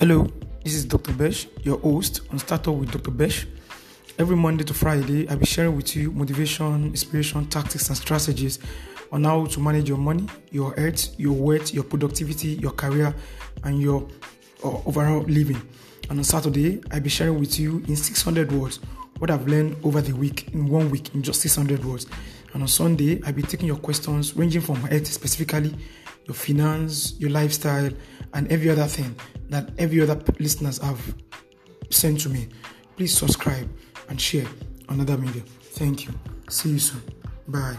Hello, this is Dr. Besh, your host on Startup with Dr. Besh. Every Monday to Friday, I'll be sharing with you motivation, inspiration, tactics, and strategies on how to manage your money, your health, your wealth, your productivity, your career, and your uh, overall living. And on Saturday, I'll be sharing with you in 600 words what I've learned over the week, in one week, in just 600 words. And on Sunday, I'll be taking your questions ranging from health specifically, your finance, your lifestyle, and every other thing that every other listeners have sent to me. Please subscribe and share on other media. Thank you. See you soon. Bye.